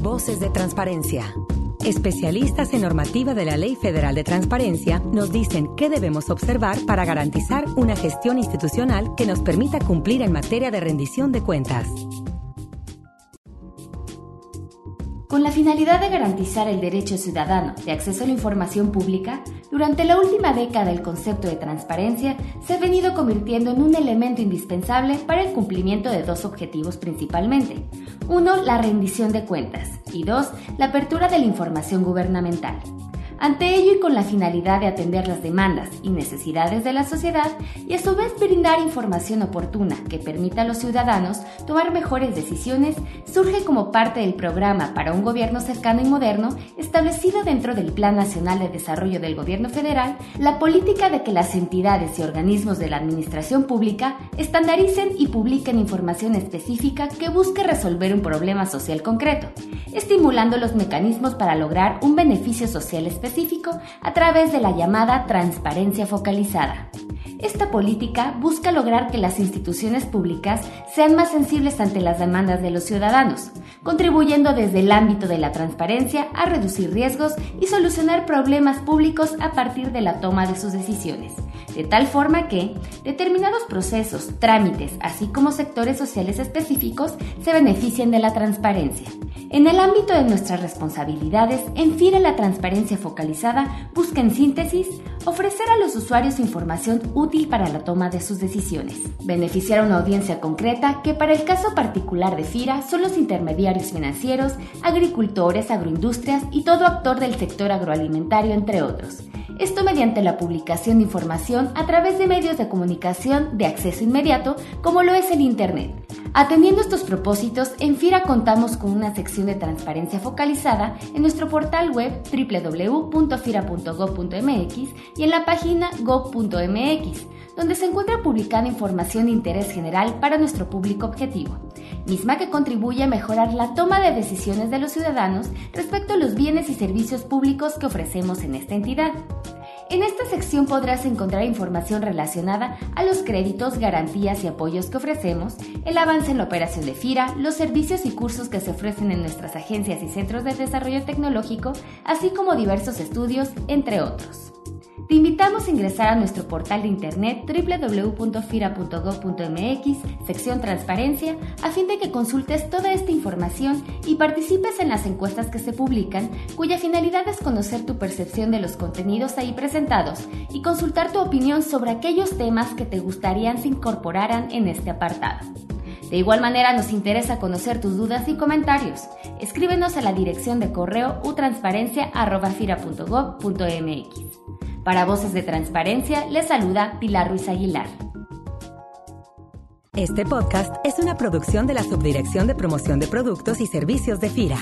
Voces de Transparencia. Especialistas en normativa de la Ley Federal de Transparencia nos dicen qué debemos observar para garantizar una gestión institucional que nos permita cumplir en materia de rendición de cuentas. Con la finalidad de garantizar el derecho ciudadano de acceso a la información pública, durante la última década el concepto de transparencia se ha venido convirtiendo en un elemento indispensable para el cumplimiento de dos objetivos principalmente. Uno, la rendición de cuentas y dos, la apertura de la información gubernamental. Ante ello y con la finalidad de atender las demandas y necesidades de la sociedad y a su vez brindar información oportuna que permita a los ciudadanos tomar mejores decisiones, surge como parte del programa para un gobierno cercano y moderno establecido dentro del Plan Nacional de Desarrollo del Gobierno Federal la política de que las entidades y organismos de la administración pública estandaricen y publiquen información específica que busque resolver un problema social concreto, estimulando los mecanismos para lograr un beneficio social específico a través de la llamada transparencia focalizada. Esta política busca lograr que las instituciones públicas sean más sensibles ante las demandas de los ciudadanos, contribuyendo desde el ámbito de la transparencia a reducir riesgos y solucionar problemas públicos a partir de la toma de sus decisiones, de tal forma que determinados procesos, trámites, así como sectores sociales específicos se beneficien de la transparencia. En el ámbito de nuestras responsabilidades, en FIRA la transparencia focalizada busca en síntesis ofrecer a los usuarios información útil para la toma de sus decisiones, beneficiar a una audiencia concreta que para el caso particular de FIRA son los intermediarios financieros, agricultores, agroindustrias y todo actor del sector agroalimentario, entre otros. Esto mediante la publicación de información a través de medios de comunicación de acceso inmediato como lo es el Internet Atendiendo estos propósitos, en FIRA contamos con una sección de transparencia focalizada en nuestro portal web www.fira.gov.mx y en la página gov.mx, donde se encuentra publicada información de interés general para nuestro público objetivo, misma que contribuye a mejorar la toma de decisiones de los ciudadanos respecto a los bienes y servicios públicos que ofrecemos en esta entidad. En esta sección podrás encontrar información relacionada a los créditos, garantías y apoyos que ofrecemos, el avance en la operación de FIRA, los servicios y cursos que se ofrecen en nuestras agencias y centros de desarrollo tecnológico, así como diversos estudios, entre otros. Te invitamos a ingresar a nuestro portal de internet www.fira.gov.mx, sección Transparencia, a fin de que consultes toda esta información y participes en las encuestas que se publican, cuya finalidad es conocer tu percepción de los contenidos ahí presentados y consultar tu opinión sobre aquellos temas que te gustarían se incorporaran en este apartado. De igual manera nos interesa conocer tus dudas y comentarios. Escríbenos a la dirección de correo utransparencia.fira.gov.mx. Para Voces de Transparencia, les saluda Pilar Ruiz Aguilar. Este podcast es una producción de la Subdirección de Promoción de Productos y Servicios de FIRA.